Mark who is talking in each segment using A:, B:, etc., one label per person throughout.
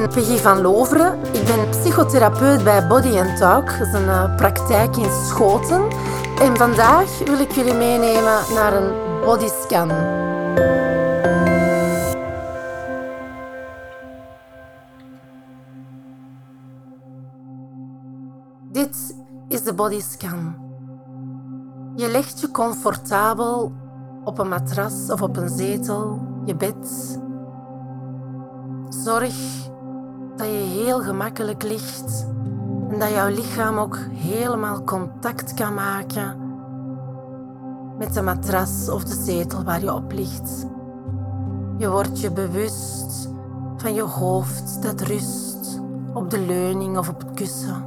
A: ben Peggy van Loveren. Ik ben psychotherapeut bij Body and Talk. Een uh, praktijk in Schoten. En vandaag wil ik jullie meenemen naar een bodyscan. Dit is de bodyscan. Je legt je comfortabel op een matras of op een zetel, je bed. Zorg dat je heel gemakkelijk ligt en dat jouw lichaam ook helemaal contact kan maken met de matras of de zetel waar je op ligt. Je wordt je bewust van je hoofd dat rust op de leuning of op het kussen.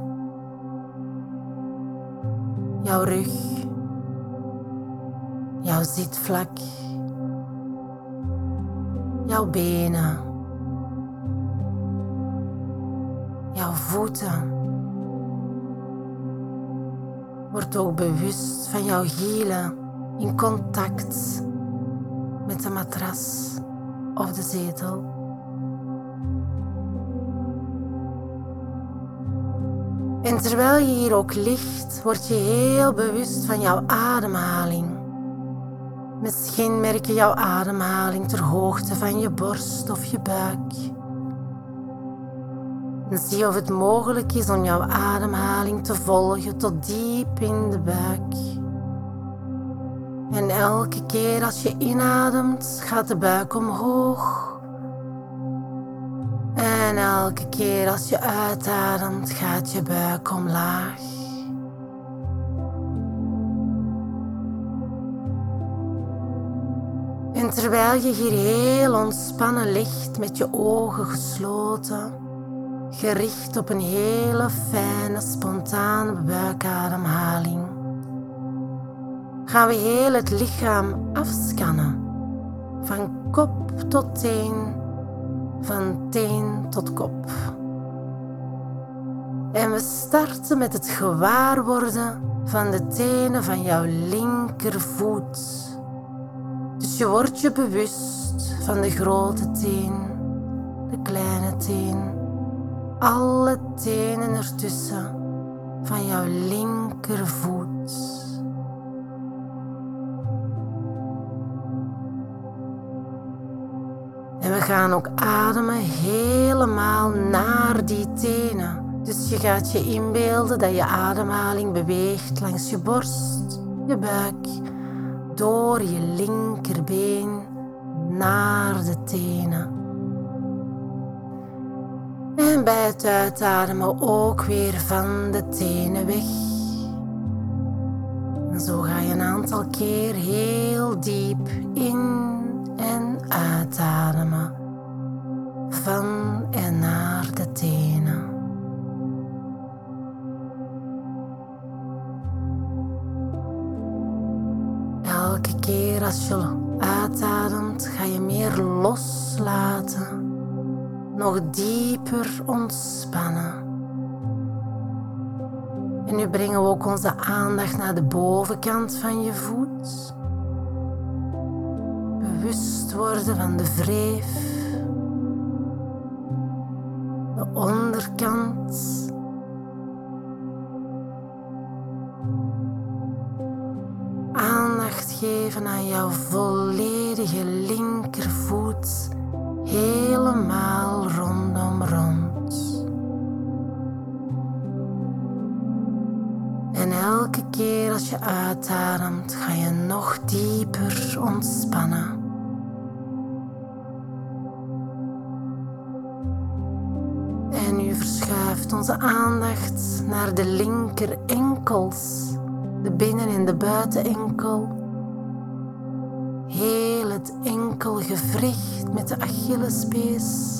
A: Jouw rug, jouw zitvlak, jouw benen, jouw voeten. Word ook bewust van jouw hielen in contact met de matras of de zetel. En terwijl je hier ook ligt, word je heel bewust van jouw ademhaling. Misschien merk je jouw ademhaling ter hoogte van je borst of je buik. En zie of het mogelijk is om jouw ademhaling te volgen tot diep in de buik. En elke keer als je inademt, gaat de buik omhoog. En elke keer als je uitademt, gaat je buik omlaag. En terwijl je hier heel ontspannen ligt met je ogen gesloten, gericht op een hele fijne, spontane buikademhaling, gaan we heel het lichaam afscannen, van kop tot teen van teen tot kop. En we starten met het gewaarworden van de tenen van jouw linkervoet. Dus je wordt je bewust van de grote teen, de kleine teen, alle tenen ertussen van jouw linkervoet. En we gaan ook ademen helemaal naar die tenen. Dus je gaat je inbeelden dat je ademhaling beweegt langs je borst, je buik, door je linkerbeen naar de tenen. En bij het uitademen ook weer van de tenen weg. Zo ga je een aantal keer heel diep in en uitademen van en naar de tenen. Elke keer als je uitademt, ga je meer loslaten, nog dieper ontspannen. En nu brengen we ook onze aandacht naar de bovenkant van je voet bewust worden van de wreef, de onderkant. Aandacht geven aan jouw volledige linkervoet, helemaal rondom rond. En elke keer als je uitademt, ga je nog dieper ontspannen. verschuift onze aandacht naar de linker enkels, de binnen- en de buitenenkel. Heel het enkelgewricht met de Achillespees.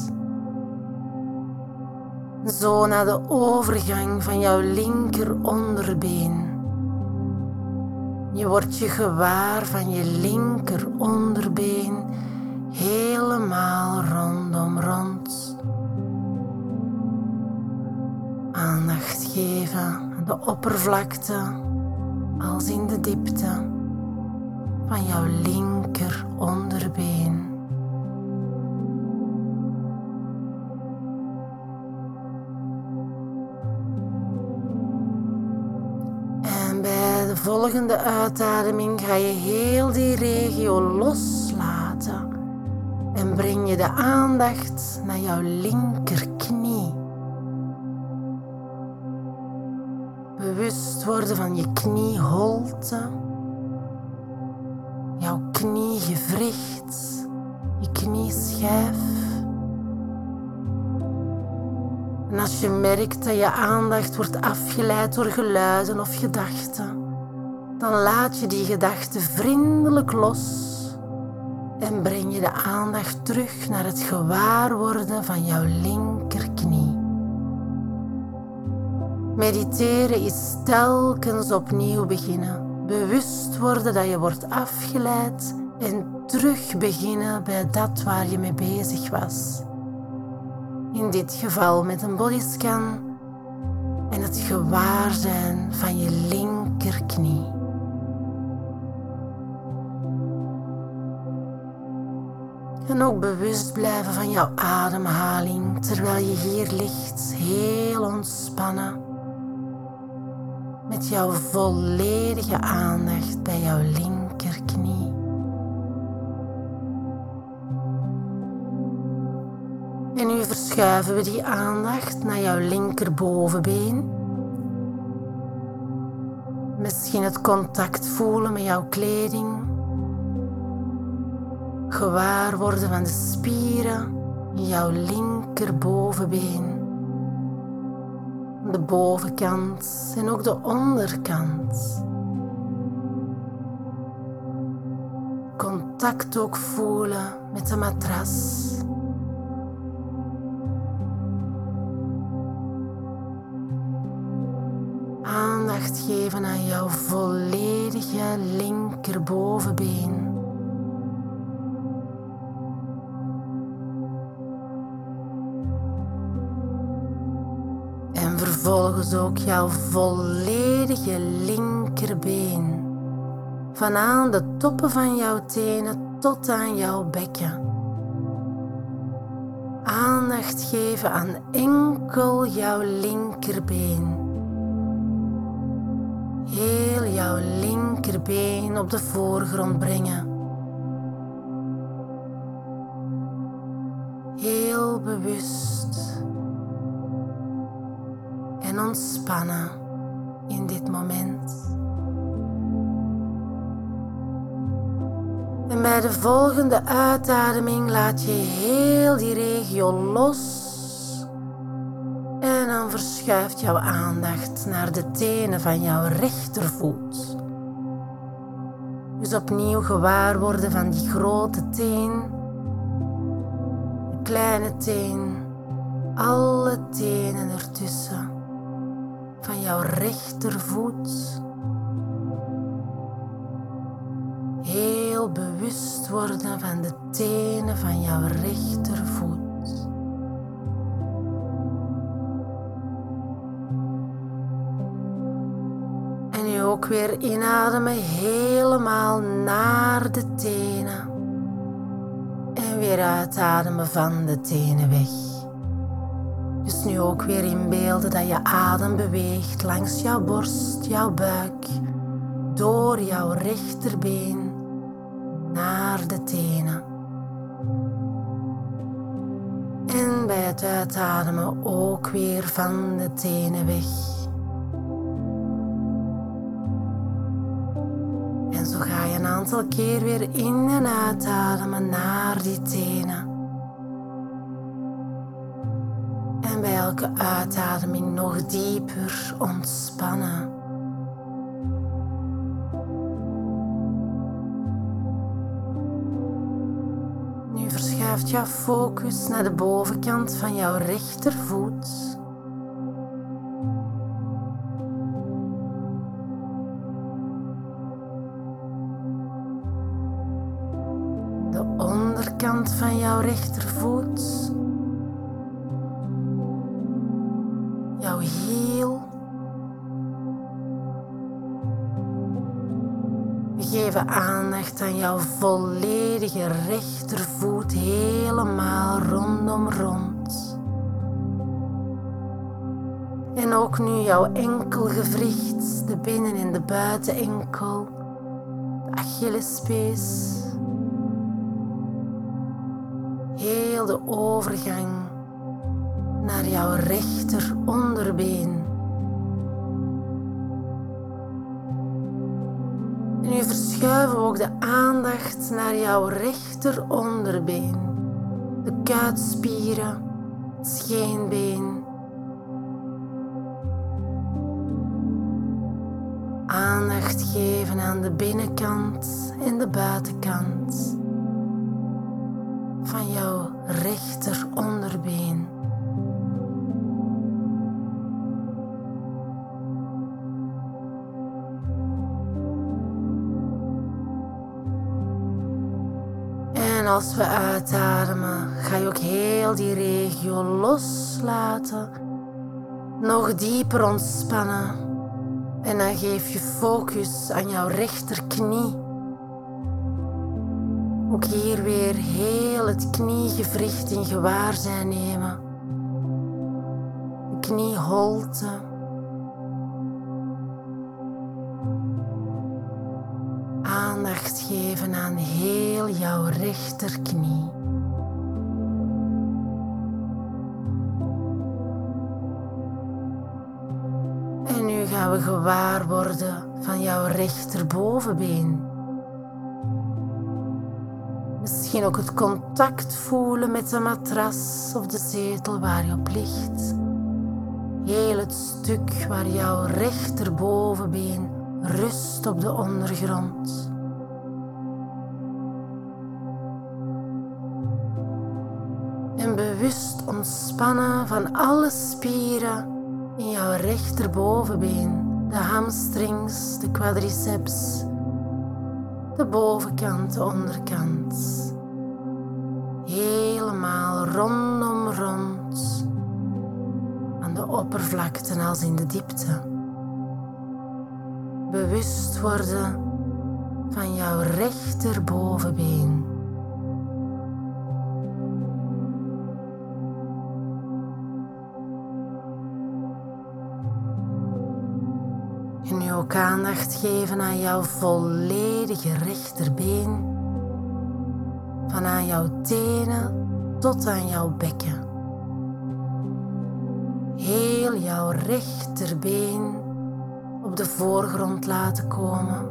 A: Zo naar de overgang van jouw linker onderbeen. Je wordt je gewaar van je linker onderbeen helemaal rondom rond. aandacht geven aan de oppervlakte als in de diepte van jouw linker onderbeen. En bij de volgende uitademing ga je heel die regio loslaten en breng je de aandacht naar jouw linkerknie. Bewust worden van je knieholte jouw kniegewricht, je knieschijf. En als je merkt dat je aandacht wordt afgeleid door geluiden of gedachten, dan laat je die gedachten vriendelijk los en breng je de aandacht terug naar het gewaarworden van jouw linkerknie. Mediteren is telkens opnieuw beginnen. Bewust worden dat je wordt afgeleid en terug beginnen bij dat waar je mee bezig was in dit geval met een bodyscan en het gewaarzijn van je linkerknie. En ook bewust blijven van jouw ademhaling terwijl je hier ligt, heel ontspannen. Met jouw volledige aandacht bij jouw linkerknie. En nu verschuiven we die aandacht naar jouw linkerbovenbeen. Misschien het contact voelen met jouw kleding. Gewaar worden van de spieren in jouw linkerbovenbeen. De bovenkant en ook de onderkant. Contact ook voelen met de matras. geven aan jouw volledige linkerbovenbeen. Vervolgens ook jouw volledige linkerbeen. Van aan de toppen van jouw tenen tot aan jouw bekken. Aandacht geven aan enkel jouw linkerbeen heel jouw linkerbeen op de voorgrond brengen. Heel bewust en ontspannen in dit moment. En bij de volgende uitademing laat je heel die regio los verschuift jouw aandacht naar de tenen van jouw rechtervoet. Dus opnieuw gewaar worden van die grote teen, de kleine teen, alle tenen ertussen van jouw rechtervoet. Heel bewust worden van de tenen van jouw rechtervoet. ook weer inademen helemaal naar de tenen. En weer uitademen van de tenen weg. Dus nu ook weer inbeelden dat je adem beweegt langs jouw borst, jouw buik, door jouw rechterbeen naar de tenen. En bij het uitademen ook weer van de tenen weg. een aantal keer weer in en uitademen naar die tenen. Elke uitademing nog dieper ontspannen. Nu verschuift jouw focus naar de bovenkant van jouw rechtervoet. kant van jouw rechtervoet. Jouw hiel. We geven aandacht aan jouw volledige rechtervoet helemaal rondom rond. En ook nu jouw enkelgewricht, de binnen- en de buitenenkel, de Achillespees. Heel de overgang naar jouw rechter onderbeen. En nu verschuiven we ook de aandacht naar jouw rechter onderbeen, de kuitspieren, het scheenbeen. Aandacht geven aan de binnenkant en de buitenkant als we uitademen, ga je ook heel die regio loslaten, nog dieper ontspannen. En dan geef je focus aan jouw rechterknie. Ook hier weer heel het kniegewricht in gewaarzijn nemen. Knieholte. Aandacht geven aan heel jouw rechterknie. gaan we gewaar worden van jouw rechterbovenbeen. Misschien ook het contact voelen met de matras of de zetel waar je op ligt. Heel het stuk waar jouw rechterbovenbeen rust op de ondergrond. Bewust ontspannen van alle spieren in jouw rechterbovenbeen, de hamstrings, de quadriceps, de bovenkant, de onderkant. Helemaal rondom rond aan de oppervlakte als in de diepte. Bewust worden van jouw rechterbovenbeen. Aandacht geven aan jouw volledige rechterbeen. Van aan jouw tenen tot aan jouw bekken. Heel jouw rechterbeen op de voorgrond laten komen.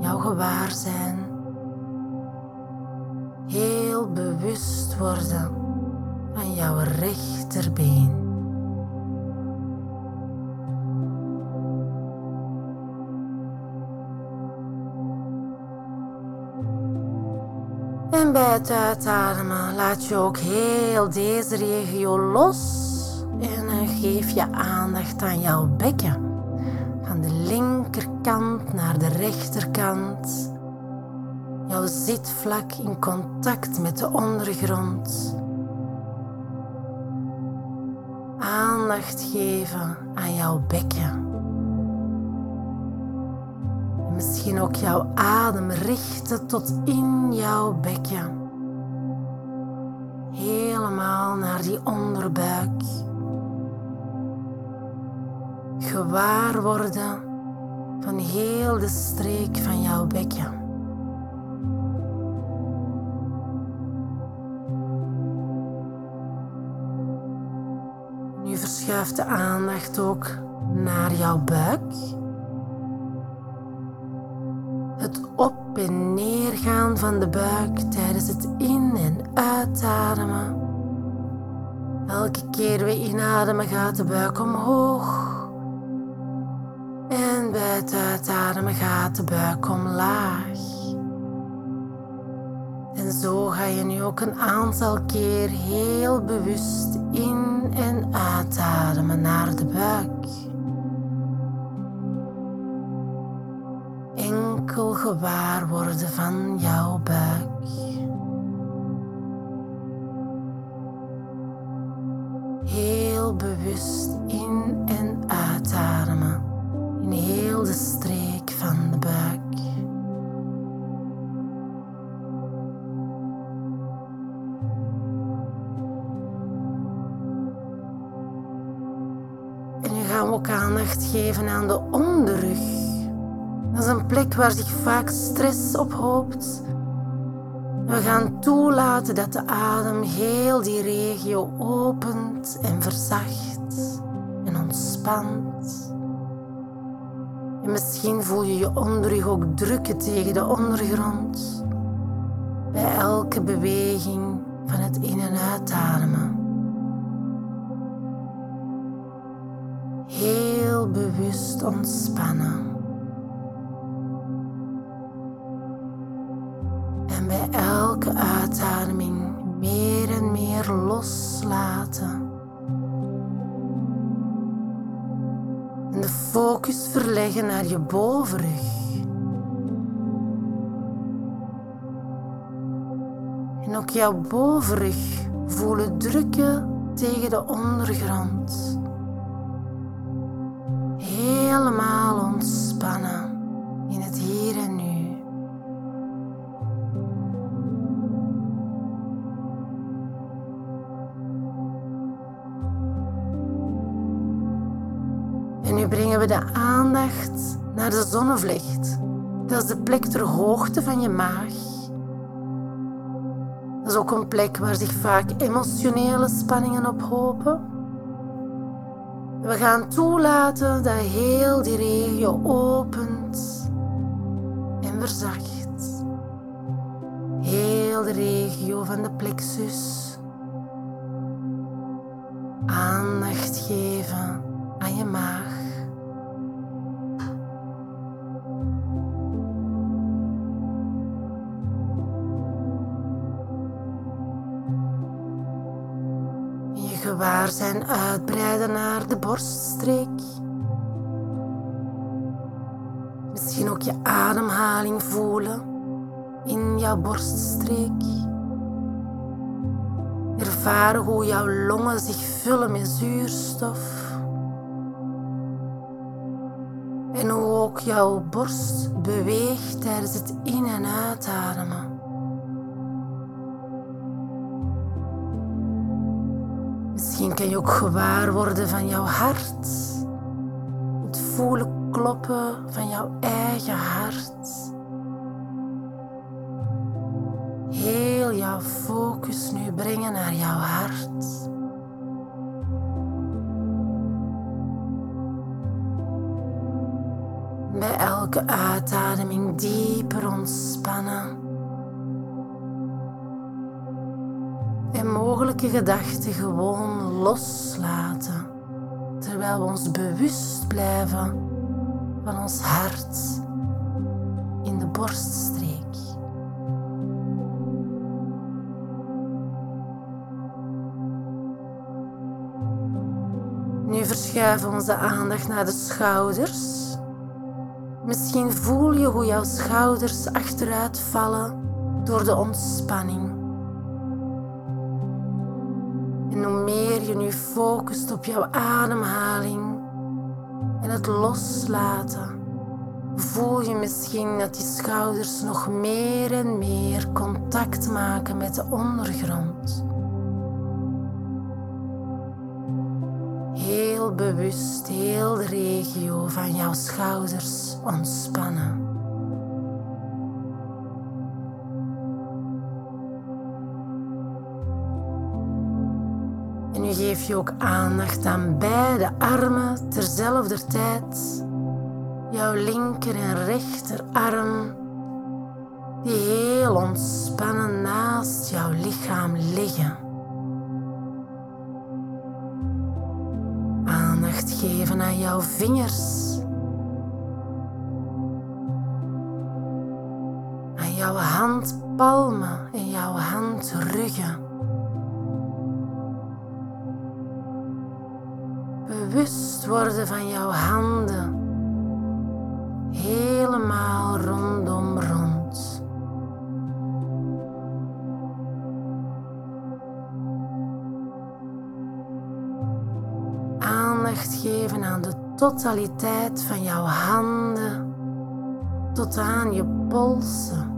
A: Jouw gewaarzijn. Heel bewust worden van jouw rechterbeen. Bij het uitademen laat je ook heel deze regio los. En dan geef je aandacht aan jouw bekken. Van de linkerkant naar de rechterkant. Jouw zitvlak in contact met de ondergrond. Aandacht geven aan jouw bekken. Misschien ook jouw adem richten tot in jouw bekken. Helemaal naar die onderbuik. Gewaar worden van heel de streek van jouw bekken. Nu verschuift de aandacht ook naar jouw buik. En van de buik tijdens het in- en uitademen. Elke keer we inademen gaat de buik omhoog. En bij het uitademen gaat de buik omlaag. En zo ga je nu ook een aantal keer heel bewust in- en uitademen naar de buik. Gewaar worden van jouw buik. Heel bewust in- en uitademen in heel de streek van de buik. En nu gaan we ook aandacht geven aan de. Een plek waar zich vaak stress ophoopt. We gaan toelaten dat de adem heel die regio opent en verzacht en ontspant. En misschien voel je je onderrug ook drukken tegen de ondergrond bij elke beweging van het in- en uitademen. Heel bewust ontspannen. Elke uitademing meer en meer loslaten. En de focus verleggen naar je bovenrug. En ook jouw bovenrug voelen drukken tegen de ondergrond. Helemaal de aandacht naar de zonnevlecht. Dat is de plek ter hoogte van je maag. Dat is ook een plek waar zich vaak emotionele spanningen ophopen. We gaan toelaten dat heel die regio opent en verzacht. Heel de regio van de plexus. Aandacht geven aan je maag. Je gewaarzijn uitbreiden naar de borststreek. Misschien ook je ademhaling voelen in jouw borststreek. Ervaren hoe jouw longen zich vullen met zuurstof. En hoe ook jouw borst beweegt tijdens het in- en uitademen. Misschien kan je ook gewaar worden van jouw hart. Het voelen kloppen van jouw eigen hart. Heel jouw focus nu brengen naar jouw hart. Bij elke uitademing dieper ontspannen. En mogelijke gedachten gewoon loslaten. Terwijl we ons bewust blijven van ons hart in de borststreek. Nu verschuiven we onze aandacht naar de schouders. Misschien voel je hoe jouw schouders achteruit vallen door de ontspanning. Je nu focust op jouw ademhaling en het loslaten, voel je misschien dat die schouders nog meer en meer contact maken met de ondergrond. Heel bewust heel de regio van jouw schouders ontspannen. Geef je ook aandacht aan beide armen terzelfde tijd. Jouw linker en rechterarm die heel ontspannen naast jouw lichaam liggen. Aandacht geven aan jouw vingers. Aan jouw handpalmen en jouw handruggen. Bewust worden van jouw handen. Helemaal rondom rond. Aandacht geven aan de totaliteit van jouw handen tot aan je polsen.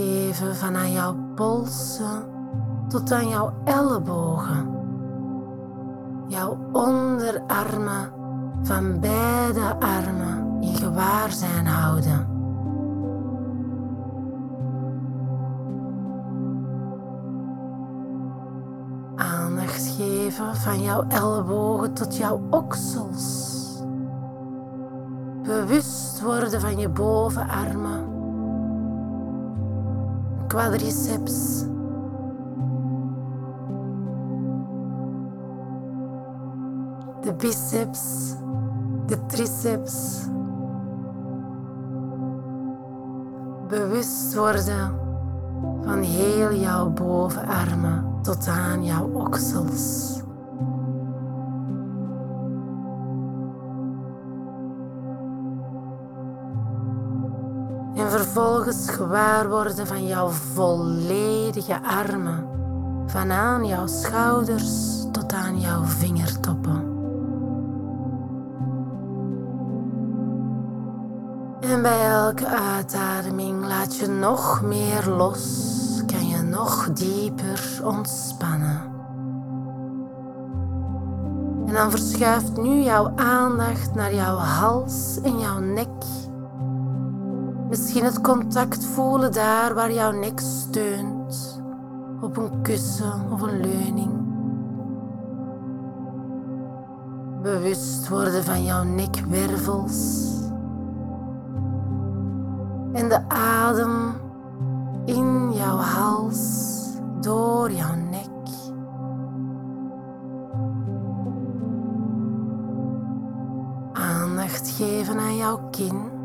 A: Geven van aan jouw polsen tot aan jouw ellebogen, jouw onderarmen van beide armen in gewaarzijn houden. Aandacht geven van jouw ellebogen tot jouw oksels. Bewust worden van je bovenarmen, quadriceps. De biceps de triceps. Bewust worden van heel jouw bovenarmen tot aan jouw oksels. Vervolgens gewaar worden van jouw volledige armen, van aan jouw schouders tot aan jouw vingertoppen. En bij elke uitademing laat je nog meer los, kan je nog dieper ontspannen. En dan verschuift nu jouw aandacht naar jouw hals en jouw nek. Misschien het contact voelen daar waar jouw nek steunt, op een kussen of een leuning. Bewust worden van jouw nekwervels en de adem in jouw hals, door jouw nek. Aandacht geven aan jouw kin.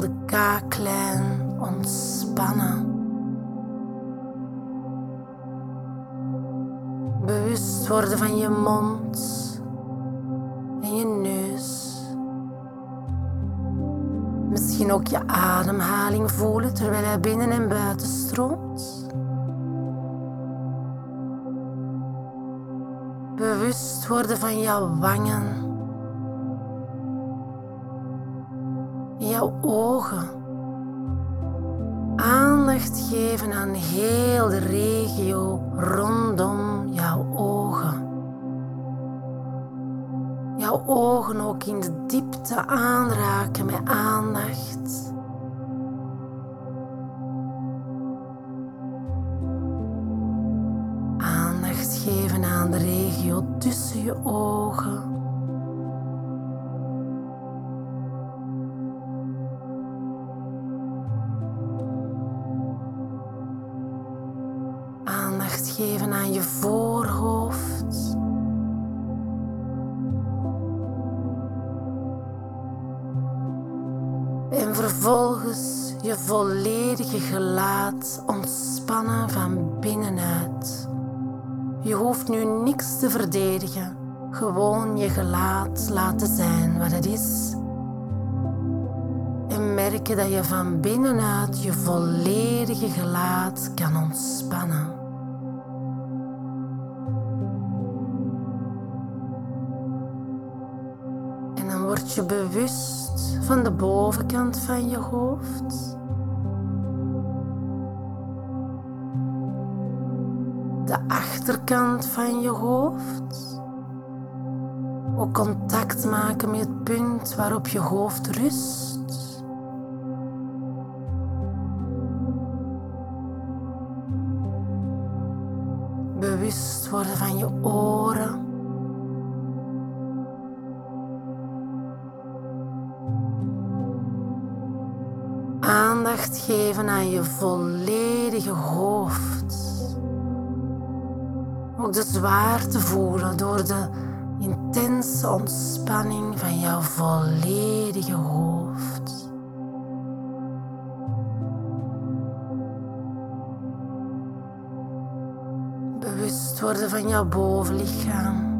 A: De kaaklijn ontspannen. Bewust worden van je mond Misschien ook je ademhaling voelen terwijl hij binnen en buiten stroomt. Bewust worden van jouw wangen, jouw ogen. Aandacht geven aan heel de regio rondom jouw ogen jouw ogen ook in de diepte aanraken met aandacht. Aandacht geven aan de regio tussen je ogen. Voorhoofd. vervolgens je volledige gelaat ontspannen van binnenuit. Je hoeft nu niks te verdedigen, gewoon je gelaat laten zijn wat het is. En merken dat je van binnenuit je volledige gelaat kan ontspannen. Word je bewust van de bovenkant van je hoofd. De achterkant van je hoofd. Ook contact maken met het punt waarop je hoofd rust. Bewust worden van je oren. Geven aan je volledige hoofd. Ook de zwaarte voelen door de intense ontspanning van jouw volledige hoofd. Bewust worden van jouw bovenlichaam.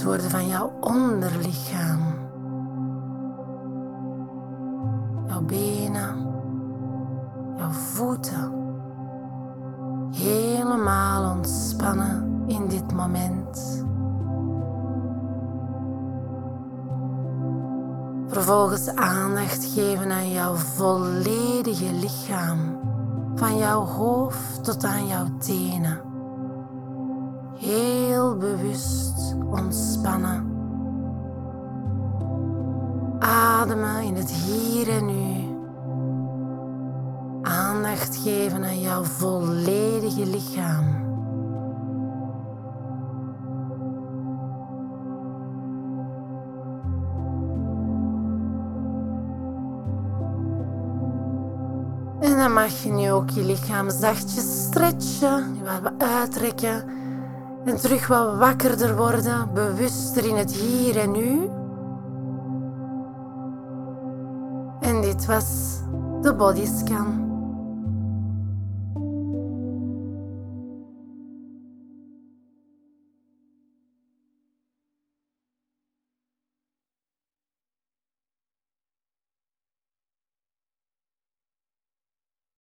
A: Bewust worden van jouw onderlichaam. Jouw benen, jouw voeten. Helemaal ontspannen in dit moment. Vervolgens aandacht geven aan jouw volledige lichaam, van jouw hoofd tot aan jouw tenen. Heel bewust ontspannen. Ademen in het hier en nu. Aandacht geven aan jouw volledige lichaam. En dan mag je nu ook je lichaam zachtjes stretchen, wat uitrekken en terug wat wakkerder worden, bewuster in het hier en nu. En dit was de bodyscan.